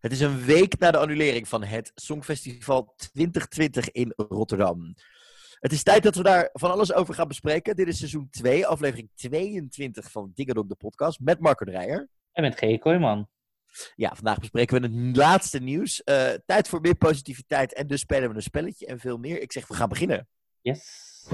Het is een week na de annulering van het Songfestival 2020 in Rotterdam. Het is tijd dat we daar van alles over gaan bespreken. Dit is seizoen 2, aflevering 22 van Dingedong de podcast met Marco Dreyer. En met G. Kooijman. Ja, vandaag bespreken we het laatste nieuws. Uh, tijd voor meer positiviteit en dus spelen we een spelletje en veel meer. Ik zeg, we gaan beginnen. Yes.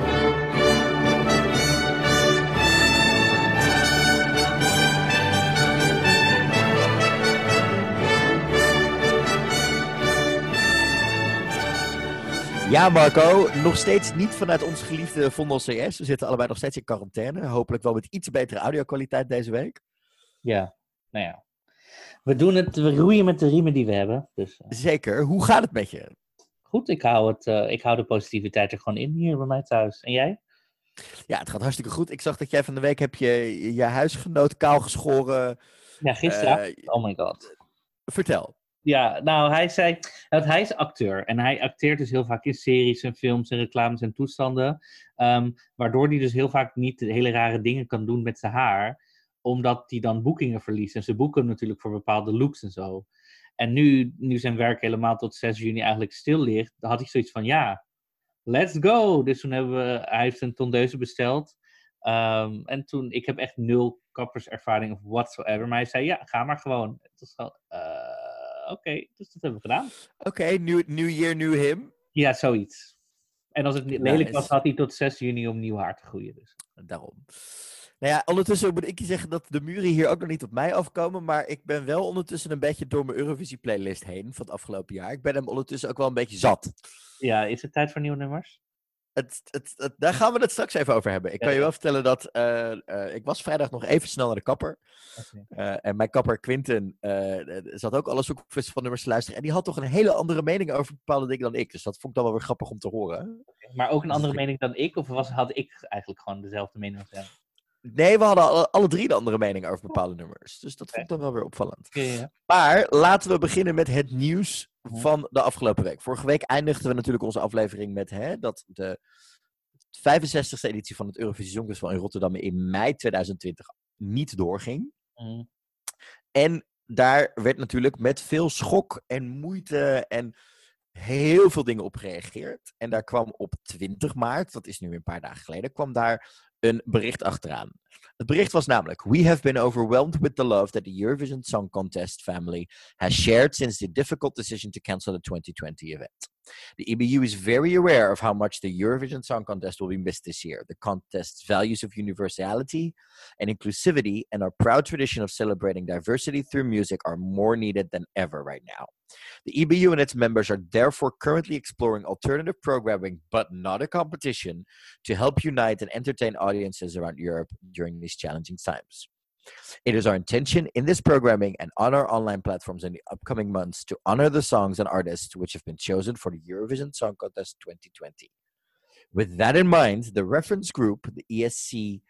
Ja, Marco, nog steeds niet vanuit ons geliefde Vondel CS. We zitten allebei nog steeds in quarantaine. Hopelijk wel met iets betere audio-kwaliteit deze week. Ja, nou ja. We doen het, we roeien met de riemen die we hebben. Dus, uh... Zeker. Hoe gaat het met je? Goed, ik hou, het, uh, ik hou de positiviteit er gewoon in hier bij mij thuis. En jij? Ja, het gaat hartstikke goed. Ik zag dat jij van de week heb je je huisgenoot kaal geschoren. Ja, gisteren. Uh, oh my god. Vertel. Ja, nou, hij zei dat hij is acteur. En hij acteert dus heel vaak in series en films en reclames en toestanden. Um, waardoor hij dus heel vaak niet hele rare dingen kan doen met zijn haar. Omdat hij dan boekingen verliest. En ze boeken natuurlijk voor bepaalde looks en zo. En nu, nu zijn werk helemaal tot 6 juni eigenlijk stil ligt, had hij zoiets van ja, let's go. Dus toen hebben we, hij heeft een tondeuze besteld. Um, en toen, ik heb echt nul kapperservaring of whatsoever. Maar hij zei ja, ga maar gewoon. Het was uh, oké, okay, dus dat hebben we gedaan. Oké, okay, new, new year, new him. Ja, zoiets. En als het lelijk was, had hij tot 6 juni om nieuw haar te groeien. Dus. Daarom. Nou ja, ondertussen moet ik je zeggen dat de muren hier ook nog niet op mij afkomen. Maar ik ben wel ondertussen een beetje door mijn Eurovisie playlist heen van het afgelopen jaar. Ik ben hem ondertussen ook wel een beetje zat. Ja, is het tijd voor nieuwe nummers? Het, het, het, daar gaan we het straks even over hebben. Ik kan je wel vertellen dat uh, uh, ik was vrijdag nog even snel naar de kapper. Uh, en mijn kapper Quinten zat ook alles op van nummers te luisteren. En die had toch een hele andere mening over bepaalde dingen dan ik. Dus dat vond ik dan wel weer grappig om te horen. Maar ook een andere mening dan ik? Of was, had ik eigenlijk gewoon dezelfde mening als? Nee, we hadden alle, alle, drie de andere mening over bepaalde nummers. Dus dat vond ik dan wel weer opvallend. Ja, ja. Maar laten we beginnen met het nieuws van de afgelopen week. Vorige week eindigden we natuurlijk onze aflevering met hè, dat de 65e editie van het Eurovisie Songfestival in Rotterdam in mei 2020 niet doorging. Mm. En daar werd natuurlijk met veel schok en moeite en heel veel dingen op gereageerd. En daar kwam op 20 maart, dat is nu weer een paar dagen geleden, kwam daar een bericht achteraan. Het bericht was namelijk: We have been overwhelmed with the love that the Eurovision Song Contest family has shared since the difficult decision to cancel the 2020 event. The EBU is very aware of how much the Eurovision Song Contest will be missed this year. The contest's values of universality and inclusivity and our proud tradition of celebrating diversity through music are more needed than ever right now. The EBU and its members are therefore currently exploring alternative programming, but not a competition, to help unite and entertain audiences around Europe during these challenging times. It is our intention in this programming and on our online platforms in the upcoming months to honor the songs and artists which have been chosen for the Eurovision Song Contest 2020. With that in mind, the reference group, the ESC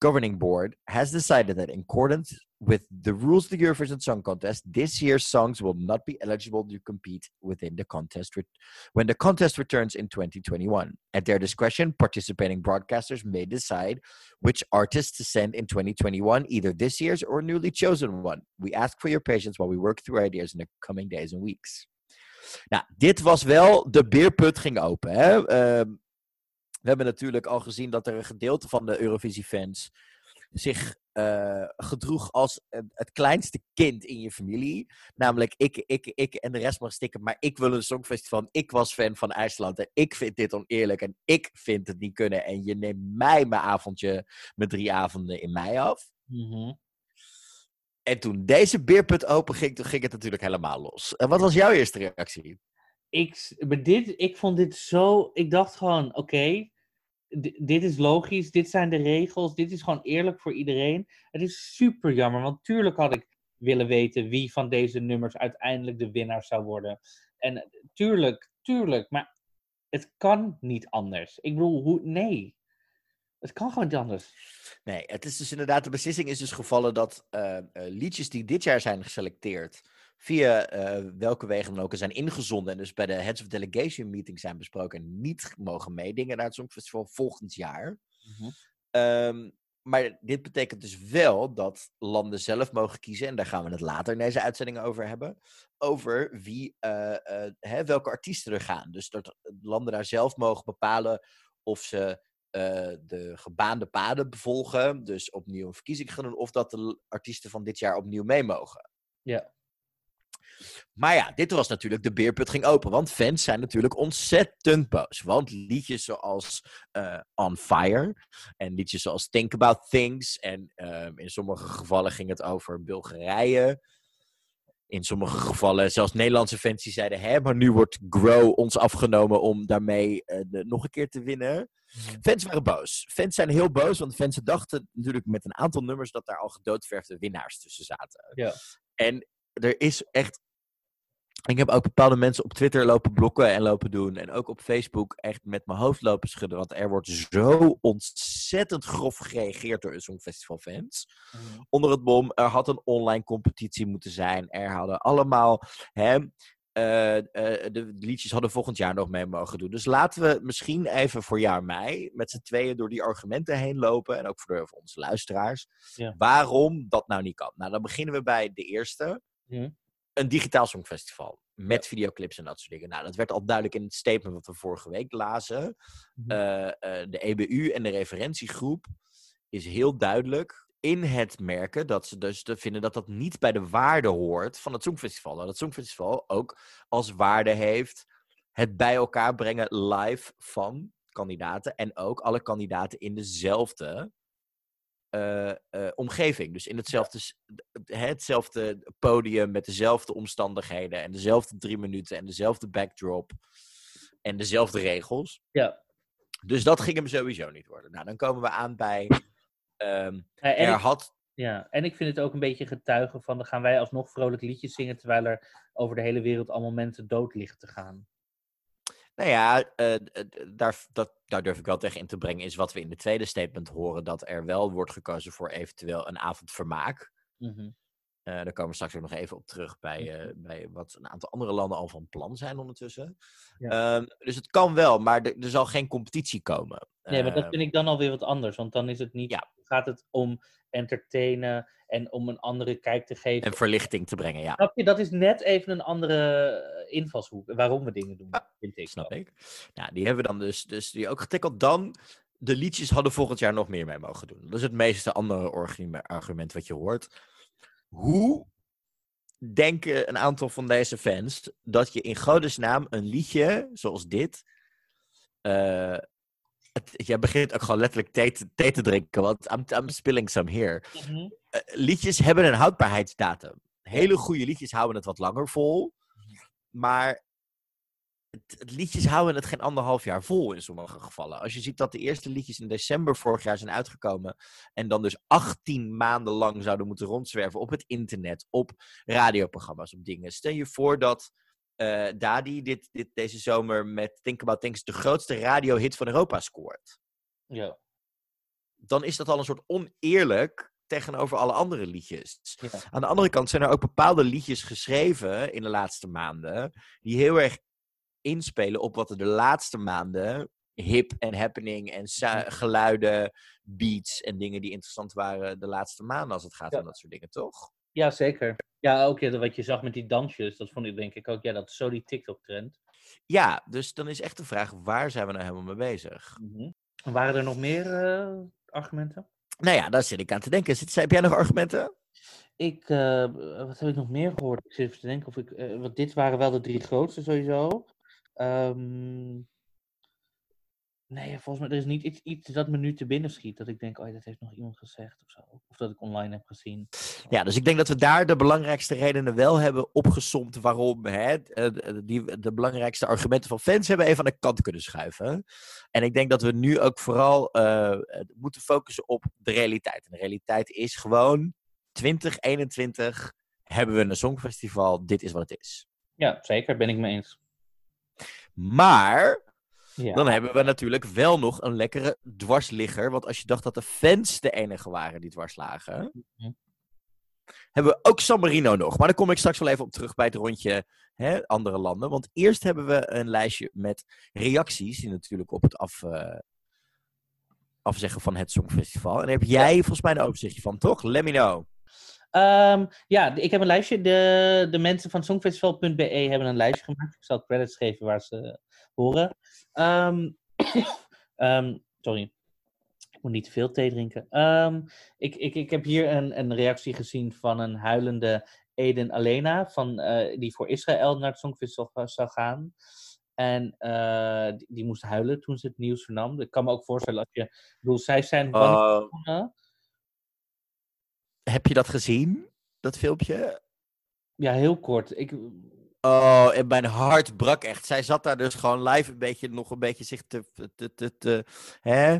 governing board, has decided that in accordance with the rules of the Eurovision Song Contest, this year's songs will not be eligible to compete within the contest re- when the contest returns in 2021. At their discretion, participating broadcasters may decide which artists to send in 2021, either this year's or newly chosen one. We ask for your patience while we work through ideas in the coming days and weeks. Nou, dit was wel, de beerput ging open. Hè? Uh, we hebben natuurlijk al gezien dat er een gedeelte van de Eurovisie-fans zich uh, gedroeg als het kleinste kind in je familie. Namelijk, ik, ik, ik en de rest mag stikken, maar ik wil een songfestival. Ik was fan van IJsland en ik vind dit oneerlijk en ik vind het niet kunnen. En je neemt mij mijn avondje, met drie avonden in mei af. Mm -hmm. En toen deze beerput open ging, toen ging het natuurlijk helemaal los. En wat was jouw eerste reactie? Ik, dit, ik vond dit zo. Ik dacht gewoon: oké, okay, dit is logisch, dit zijn de regels, dit is gewoon eerlijk voor iedereen. Het is super jammer, want tuurlijk had ik willen weten wie van deze nummers uiteindelijk de winnaar zou worden. En tuurlijk, tuurlijk, maar het kan niet anders. Ik bedoel, hoe, nee. Het kan gewoon niet anders. Nee, het is dus inderdaad, de beslissing is dus gevallen dat uh, uh, liedjes die dit jaar zijn geselecteerd, via uh, welke wegen dan ook zijn ingezonden en dus bij de Heads of Delegation meeting zijn besproken, niet mogen meedingen naar het Songfestival volgend jaar. Mm -hmm. um, maar dit betekent dus wel dat landen zelf mogen kiezen, en daar gaan we het later in deze uitzending over hebben, over wie, eh, eh, hè, welke artiesten er gaan. Dus dat landen daar zelf mogen bepalen of ze eh, de gebaande paden bevolgen, dus opnieuw een verkiezing gaan doen, of dat de artiesten van dit jaar opnieuw mee mogen. Ja. Maar ja, dit was natuurlijk de beerput ging open. Want fans zijn natuurlijk ontzettend boos. Want liedjes zoals uh, On Fire en liedjes zoals Think About Things. En um, in sommige gevallen ging het over Bulgarije. In sommige gevallen zelfs Nederlandse fans die zeiden... Hé, maar nu wordt Grow ons afgenomen om daarmee uh, de, nog een keer te winnen. Fans waren boos. Fans zijn heel boos, want fans dachten natuurlijk met een aantal nummers... dat daar al gedoodverfde winnaars tussen zaten. Ja. En er is echt ik heb ook bepaalde mensen op Twitter lopen blokken en lopen doen. En ook op Facebook echt met mijn hoofd lopen schudden. Want er wordt zo ontzettend grof gereageerd door Songfestival fans. Mm. Onder het bom, er had een online competitie moeten zijn. Er hadden allemaal... Hè, uh, uh, de liedjes hadden volgend jaar nog mee mogen doen. Dus laten we misschien even voor jaar mei met z'n tweeën door die argumenten heen lopen. En ook voor, de, voor onze luisteraars. Ja. Waarom dat nou niet kan. Nou, dan beginnen we bij de eerste. Mm een digitaal songfestival. Met videoclips en dat soort dingen. Nou, dat werd al duidelijk in het statement wat we vorige week lazen. Mhm. Uh, uh, de EBU en de referentiegroep is heel duidelijk in het merken dat ze dus vinden dat dat niet bij de waarde hoort van het Songfestival. Dat het Songfestival ook als waarde heeft het bij elkaar brengen live van kandidaten en ook alle kandidaten in dezelfde uh, uh, omgeving. Dus in hetzelfde, hetzelfde podium met dezelfde omstandigheden en dezelfde drie minuten en dezelfde backdrop en dezelfde regels. Ja. Dus dat ging hem sowieso niet worden. Nou, dan komen we aan bij. Um, Ja, en er ik- had. Ja, en ik vind het ook een beetje getuigen van... dan gaan wij alsnog vrolijk liedjes zingen... terwijl er over de hele wereld allemaal mensen dood liggen te gaan. Nou ja, eh, daar, dat, daar durf ik wel tegen in te brengen. Is wat we in de tweede statement horen. Dat er wel wordt gekozen voor eventueel een avond vermaak. Mhm. Eh, daar komen we straks ook nog even op terug bij, eh, bij wat een aantal andere landen al van plan zijn ondertussen. Ehm, dus het kan wel, maar er, er zal geen competitie komen. Nee, maar dat Ehm, vind ik dan alweer wat anders. Want dan is het niet... Ja. gaat het om entertainen... en om een andere kijk te geven. en verlichting te brengen, ja. Snap je? Dat is net even een andere eh, invalshoek. Waarom we dingen doen, vind ik. Snap ik. Nou, die hebben we dan dus, dus die ook getikkeld. Dan, de liedjes hadden volgend jaar nog meer mee mogen doen. Dat is het meeste andere argument wat je hoort. Hoe denken een aantal van deze fans dat je in godesnaam een liedje zoals dit... het, jij begint ook gewoon letterlijk thee te, thee te drinken, want I'm, I'm spilling some here. Mhm. Eh, liedjes hebben een houdbaarheidsdatum. Hele goede liedjes houden het wat langer vol. Maar het, het liedjes houden het geen anderhalf jaar vol in sommige gevallen. Als je ziet dat de eerste liedjes in december vorig jaar zijn uitgekomen. En dan dus 18 maanden lang zouden moeten rondzwerven op het internet, op radioprogramma's, op dingen. Stel je voor dat eh, Dadi dit, dit, deze zomer met Think About Things de grootste radiohit van Europa scoort Ja. dan is dat al een soort oneerlijk tegenover alle andere liedjes. Ja. Aan de andere kant zijn er ook bepaalde liedjes geschreven in de laatste maanden, die heel erg inspelen op wat er de laatste maanden hip en happening en sa- geluiden, beats en dingen die interessant waren de laatste maanden als het gaat Ja. om dat soort dingen, toch? Ja, zeker. Ja, ook ja, wat je zag met die dansjes, dat vond ik denk ik ook, ja, dat is zo die TikTok-trend. Ja, dus dan is echt de vraag, waar zijn we nou helemaal mee bezig? En Waren er nog meer eh, argumenten? Nou ja, daar zit ik aan te denken. Zit, heb jij nog argumenten? Ik, eh, wat heb ik nog meer gehoord? Ik zit even te denken of ik, eh, want dit waren wel de drie grootste sowieso. Ehm, nee, volgens mij er is niet iets, iets dat me nu te binnen schiet, dat ik denk, oh, dat heeft nog iemand gezegd of zo. Of dat ik online heb gezien. Ja, dus ik denk dat we daar de belangrijkste redenen wel hebben opgesomd waarom hè, eh, die, de belangrijkste argumenten van fans hebben even aan de kant kunnen schuiven. En ik denk dat we nu ook vooral eh, moeten focussen op de realiteit. En de realiteit is gewoon 2021 hebben we een songfestival, dit is wat het is. Ja, zeker, ben ik mee eens. Maar Ja. dan hebben we natuurlijk wel nog een lekkere dwarsligger. Want als je dacht dat de fans de enige waren die dwars lagen, Mhm. hebben we ook San Marino nog. Maar daar kom ik straks wel even op terug bij het rondje hè, andere landen. Want eerst hebben we een lijstje met reacties die natuurlijk op het af, eh, afzeggen van het Songfestival. En daar heb jij volgens mij een overzichtje van, toch? Let me know. Ehm, ja, ik heb een lijstje. De, de mensen van songfestival.be hebben een lijstje gemaakt. Ik zal credits geven waar ze horen. Ehm, ehm, sorry. Ik moet niet te veel thee drinken. ik, ik, ik heb hier een, een reactie gezien van een huilende Eden Alena. Van, eh, die voor Israël naar het Songfestival zou gaan. En uh, die, die, moest huilen toen ze het nieuws vernam. Ik kan me ook voorstellen, als je. Ik bedoel, zij zijn. Uh, heb je dat gezien? Dat filmpje? Ja, heel kort. Ik... Oh, en mijn hart brak echt. Zij zat daar dus gewoon live een beetje, nog een beetje zich te, te, te, te hè?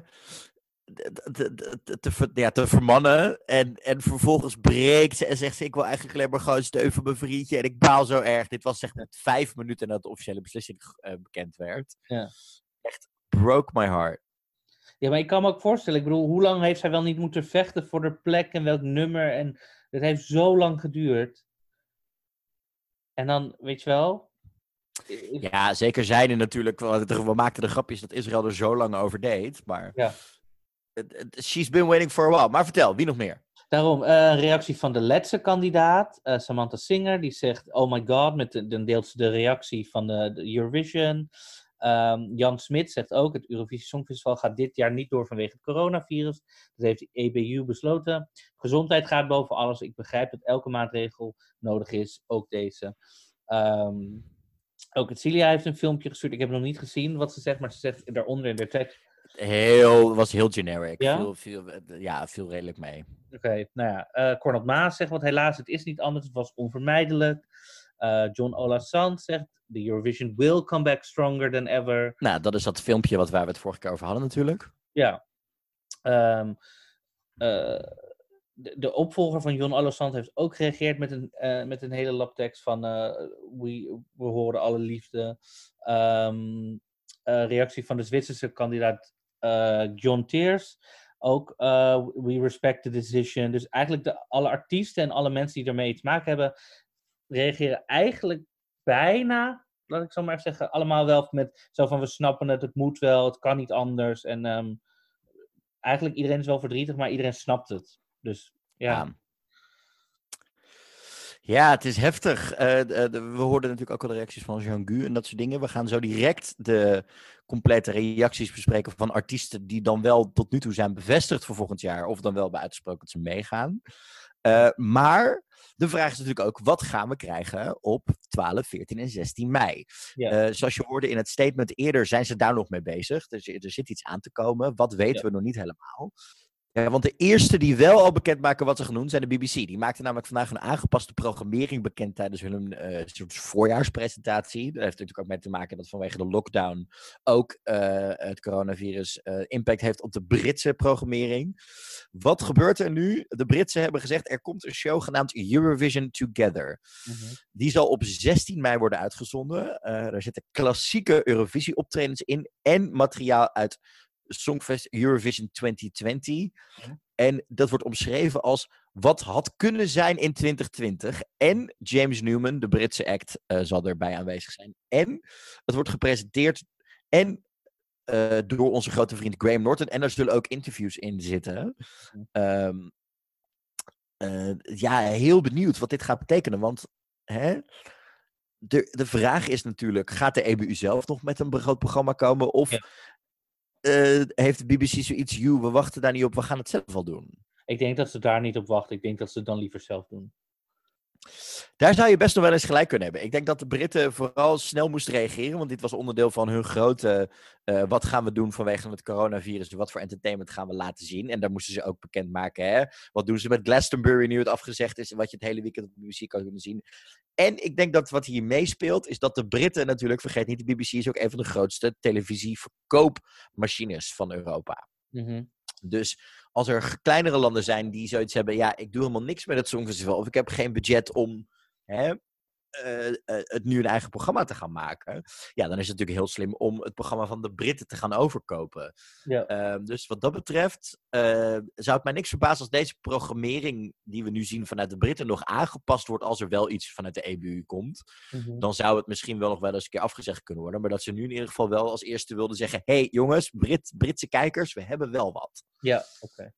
Te, te, te, ja, te vermannen. En, en vervolgens breekt ze en zegt ze: Ik wil eigenlijk alleen maar gewoon steun voor mijn vriendje. En ik baal zo erg. Dit was zeg maar vijf minuten nadat de officiële beslissing uh, bekend werd. Ja. Echt broke my heart. Ja, maar ik kan me ook voorstellen, ik bedoel, hoe lang heeft zij wel niet moeten vechten voor de plek en welk nummer? En het heeft zo lang geduurd. En dan, weet je wel. Ja, zeker zijn er natuurlijk. We maakten de grapjes dat Israël er zo lang over deed. Maar. Ja. She's been waiting for a while. Maar vertel, wie nog meer? Daarom, uh, een reactie van de laatste kandidaat, uh, Samantha Singer, die zegt: Oh my god, met de, dan deelt ze de reactie van de, de Eurovision. Um, Jan Smit zegt ook, het Eurovisie Songfestival gaat dit jaar niet door vanwege het coronavirus. Dat heeft de EBU besloten. Gezondheid gaat boven alles. Ik begrijp dat elke maatregel nodig is, ook deze. Um, ook het Cilia heeft een filmpje gestuurd. Ik heb nog niet gezien wat ze zegt, maar ze zegt daaronder in de tekst. Heel, was heel generic. Ja, viel, viel, ja, viel redelijk mee. Oké, nou ja. Uh, Cornel Maas zegt, want helaas, het is niet anders. Het was onvermijdelijk. Uh, John Olasand zegt, the Eurovision will come back stronger than ever. Nou, dat is dat filmpje wat waar we het vorige keer over hadden natuurlijk. Ja. Um, uh, de, de, opvolger van John Olasand heeft ook gereageerd met een, uh, met een hele labtekst van we, we horen alle liefde. Um, reactie van de Zwitserse kandidaat John Teers. Ook we respect the decision. Dus eigenlijk de, alle artiesten en alle mensen die ermee te maken hebben, reageren eigenlijk bijna, laat ik zo maar even zeggen, allemaal wel met zo van we snappen het, het moet wel, het kan niet anders. En um, eigenlijk iedereen is wel verdrietig, maar iedereen snapt het. Dus ja. ja. Het is heftig. Uh, we hoorden natuurlijk ook al de reacties van Jean Gu en dat soort dingen. We gaan zo direct de complete reacties bespreken van artiesten die dan wel tot nu toe zijn bevestigd voor volgend jaar. Of dan wel hebben uitgesproken dat ze meegaan. Uh, maar de vraag is natuurlijk ook, wat gaan we krijgen op 12, 14 en 16 mei? Ja. Uh, zoals je hoorde in het statement eerder, zijn ze daar nog mee bezig. Dus er zit iets aan te komen. Wat weten we nog niet helemaal? Ja, want de eerste die wel al bekend maken wat ze gaan doen, zijn de BBC. Die maakten namelijk vandaag een aangepaste programmering bekend tijdens hun uh, soort voorjaarspresentatie. Dat heeft natuurlijk ook mee te maken dat vanwege de lockdown ook uh, het coronavirus uh, impact heeft op de Britse programmering. Wat gebeurt er nu? De Britsen hebben gezegd er komt een show genaamd Eurovision Together. Mm -hmm. Die zal op 16 mei worden uitgezonden. er zitten klassieke Eurovisie optredens in en materiaal uit Songfest Eurovision 2020. En dat wordt omschreven als wat had kunnen zijn in 2020. En James Newman, de Britse act, uh, zal erbij aanwezig zijn. En het wordt gepresenteerd en uh, door onze grote vriend Graham Norton. En er zullen ook interviews in zitten. Um, uh, ja, heel benieuwd wat dit gaat betekenen. Want hè, de, de vraag is natuurlijk, gaat de EBU zelf nog met een groot programma komen? Of ja uh, heeft de BBC zoiets, you, we wachten daar niet op, we gaan het zelf wel doen. Ik denk dat ze daar niet op wachten. Ik denk dat ze het dan liever zelf doen. Daar zou je best nog wel eens gelijk kunnen hebben. Ik denk dat de Britten vooral snel moesten reageren, want dit was onderdeel van hun grote uh, wat gaan we doen vanwege het coronavirus, wat voor entertainment gaan we laten zien. En daar moesten ze ook bekendmaken. Hè? Wat doen ze met Glastonbury nu het afgezegd is en wat je het hele weekend op de muziek kan kunnen zien. En ik denk dat wat hier meespeelt, is dat de Britten natuurlijk, vergeet niet, de BBC is ook een van de grootste televisieverkoopmachines van Europa. Mm -hmm. Dus als er kleinere landen zijn die zoiets hebben, ja, ik doe helemaal niks met het Songfestival, of ik heb geen budget om hè, eh, het nu een eigen programma te gaan maken. Ja, dan is het natuurlijk heel slim om het programma van de Britten te gaan overkopen. Ja. Ehm, dus wat dat betreft eh, zou het mij niks verbazen als deze programmering die we nu zien vanuit de Britten nog aangepast wordt als er wel iets vanuit de EBU komt. Mhm. Dan zou het misschien wel nog wel eens een keer afgezegd kunnen worden. Maar dat ze nu in ieder geval wel als eerste wilden zeggen: hé hey, jongens, Brit, Britse kijkers, we hebben wel wat. Ja, oké.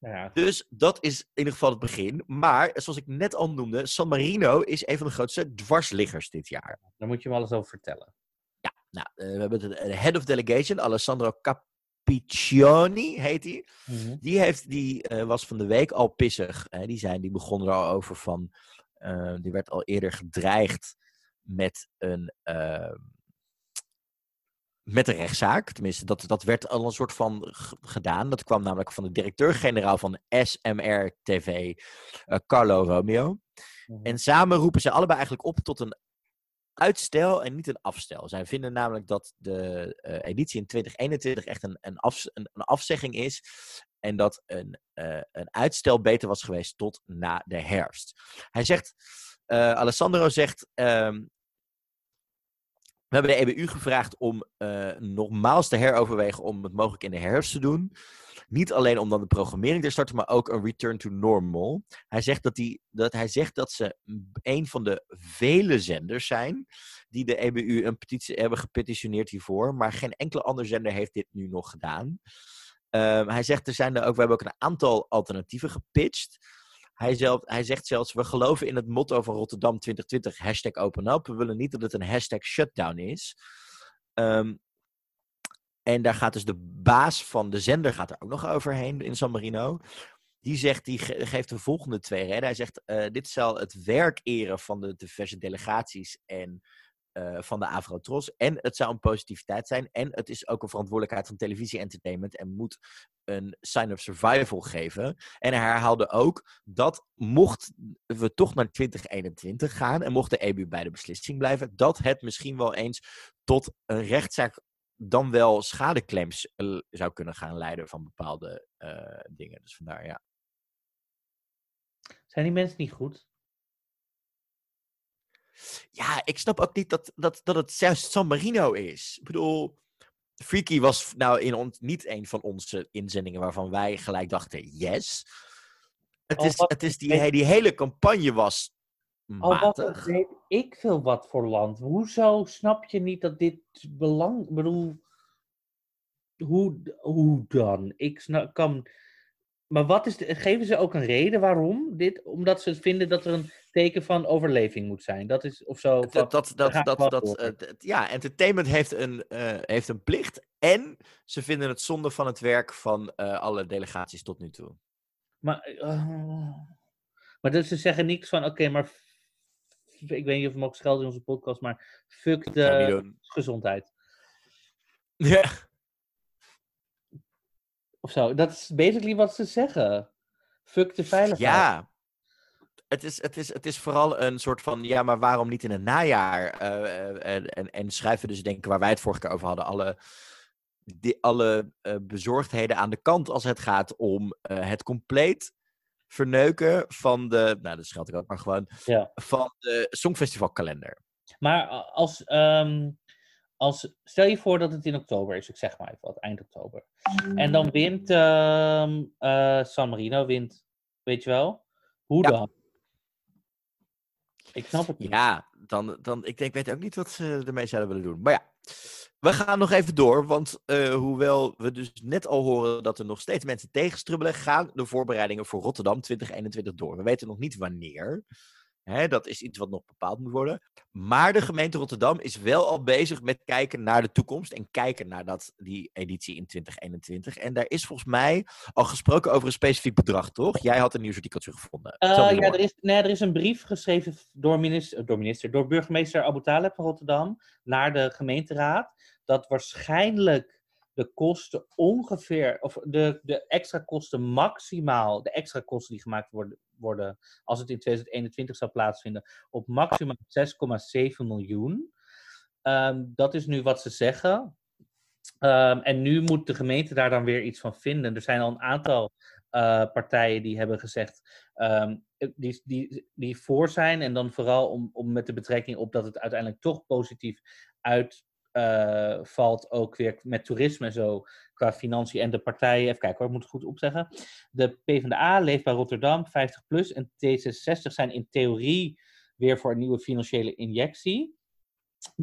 Nou ja, Dus dat is in ieder geval het begin. Maar zoals ik net al noemde, San Marino is een van de grootste dwarsliggers dit jaar. daar moet je me alles over vertellen. Nou, eh, we hebben de de head of delegation, Alessandro Capiccioni heet hij. Mhm. Die, heeft, die eh, was van de week al pissig. Hè? Die, zijn, die begon er al over van. eh, die werd al eerder gedreigd met een. eh, met een rechtszaak. Tenminste, dat, dat werd al een soort van gedaan. Dat kwam namelijk van de directeur-generaal van SMR TV, eh, Carlo Romeo. Mhm. En samen roepen ze allebei eigenlijk op tot een uitstel en niet een afstel. Zij vinden namelijk dat de eh, editie in 2021 echt een, een, afs- een, een afzegging is. En dat een, eh, een uitstel beter was geweest tot na de herfst. Hij zegt, Alessandro zegt. ehm, we hebben de EBU gevraagd om eh, nogmaals te heroverwegen om het mogelijk in de herfst te doen. Niet alleen om dan de programmering te starten, maar ook een return to normal. Hij zegt dat, die, dat, hij zegt dat ze een van de vele zenders zijn die de EBU een petitie hebben gepetitioneerd hiervoor. Maar geen enkele andere zender heeft dit nu nog gedaan. Ehm, hij zegt, er zijn er ook, we hebben ook een aantal alternatieven gepitcht. Hij, zelf, hij zegt zelfs, we geloven in het motto van Rotterdam 2020, hashtag open up. We willen niet dat het een hashtag shutdown is. Ehm, en daar gaat dus de baas van de zender gaat er ook nog overheen in San Marino. Die, zegt, die ge- geeft de volgende twee redenen. Hij zegt, eh, dit zal het werk eren van de diverse delegaties en eh, van de Avrotros. En het zou een positiviteit zijn. En het is ook een verantwoordelijkheid van televisie entertainment. En moet een sign of survival geven. En hij herhaalde ook dat mocht we toch naar 2021 gaan. En mocht de EBU bij de beslissing blijven. Dat het misschien wel eens tot een rechtszaak dan wel schadeclaims eh, zou kunnen gaan leiden van bepaalde eh, dingen. Dus vandaar, ja. Zijn die mensen niet goed? Ja, ik snap ook niet dat, dat, dat het juist San Marino is. Ik bedoel, Freaky was nou in ons, niet een van onze inzendingen waarvan wij gelijk dachten, yes. Het is, het is die, die hele campagne was Oh, wat matig. weet ik veel wat voor land. Hoezo snap je niet dat dit belang... Ik bedoel, hoe, hoe dan? Ik snap, kan... Maar wat is de, geven ze ook een reden waarom dit? Omdat ze vinden dat er een teken van overleving moet zijn. Dat is of zo. Dat, dat, dat, dat, dat, eh, ja, entertainment heeft een, eh, heeft een plicht. En ze vinden het zonde van het werk van eh, alle delegaties tot nu toe. Maar, maar dus ze zeggen niks van, oké, maar ik weet niet of we mogen schelden in onze podcast, maar fuck de gezondheid. Ja. Of zo. Dat is basically wat ze zeggen. Fuck de veiligheid. Ja. Het is, het, is, het is vooral een soort van, ja, maar waarom niet in het najaar? Eh, eh, en, en, en schrijven dus denken waar wij het vorige keer over hadden, alle, die, alle eh, bezorgdheden aan de kant als het gaat om het compleet verneuken van de, nou dat scheld ik ook maar gewoon, Ja. van de Songfestivalkalender. Maar als, ehm, als, stel je voor dat het in oktober is, ik zeg maar even wat, eind oktober. En dan wint ehm, eh, San Marino, wint, weet je wel? Hoe Ja. dan? Ik snap het niet. Ja, dan, dan, ik denk, weet ook niet wat ze ermee zouden willen doen. Maar ja, we gaan nog even door, want eh, hoewel we dus net al horen dat er nog steeds mensen tegenstrubbelen, gaan de voorbereidingen voor Rotterdam 2021 door. We weten nog niet wanneer. Hè, dat is iets wat nog bepaald moet worden. Maar de gemeente Rotterdam is wel al bezig met kijken naar de toekomst en kijken naar dat, die editie in 2021. En daar is volgens mij al gesproken over een specifiek bedrag, toch? Jij had een nieuwsartikeltje gevonden. Eh, ja, er is, nee, er is een brief geschreven door, minister, door, minister, door burgemeester Abu Taleb van Rotterdam naar de gemeenteraad. Dat waarschijnlijk de kosten ongeveer, of de, de extra kosten maximaal, de extra kosten die gemaakt worden, worden als het in 2021 zou plaatsvinden, op maximaal 6,7 miljoen. Ehm, dat is nu wat ze zeggen. Ehm, en nu moet de gemeente daar dan weer iets van vinden. Er zijn al een aantal eh, partijen die hebben gezegd, ehm, die, die, die voor zijn. En dan vooral om, om met de betrekking op dat het uiteindelijk toch positief uitvalt, ook weer met toerisme en zo, qua financiën en de partijen. Even kijken hoor, ik moet het goed opzeggen. De PvdA, Leefbaar Rotterdam, 50PLUS en T66 zijn in theorie weer voor een nieuwe financiële injectie.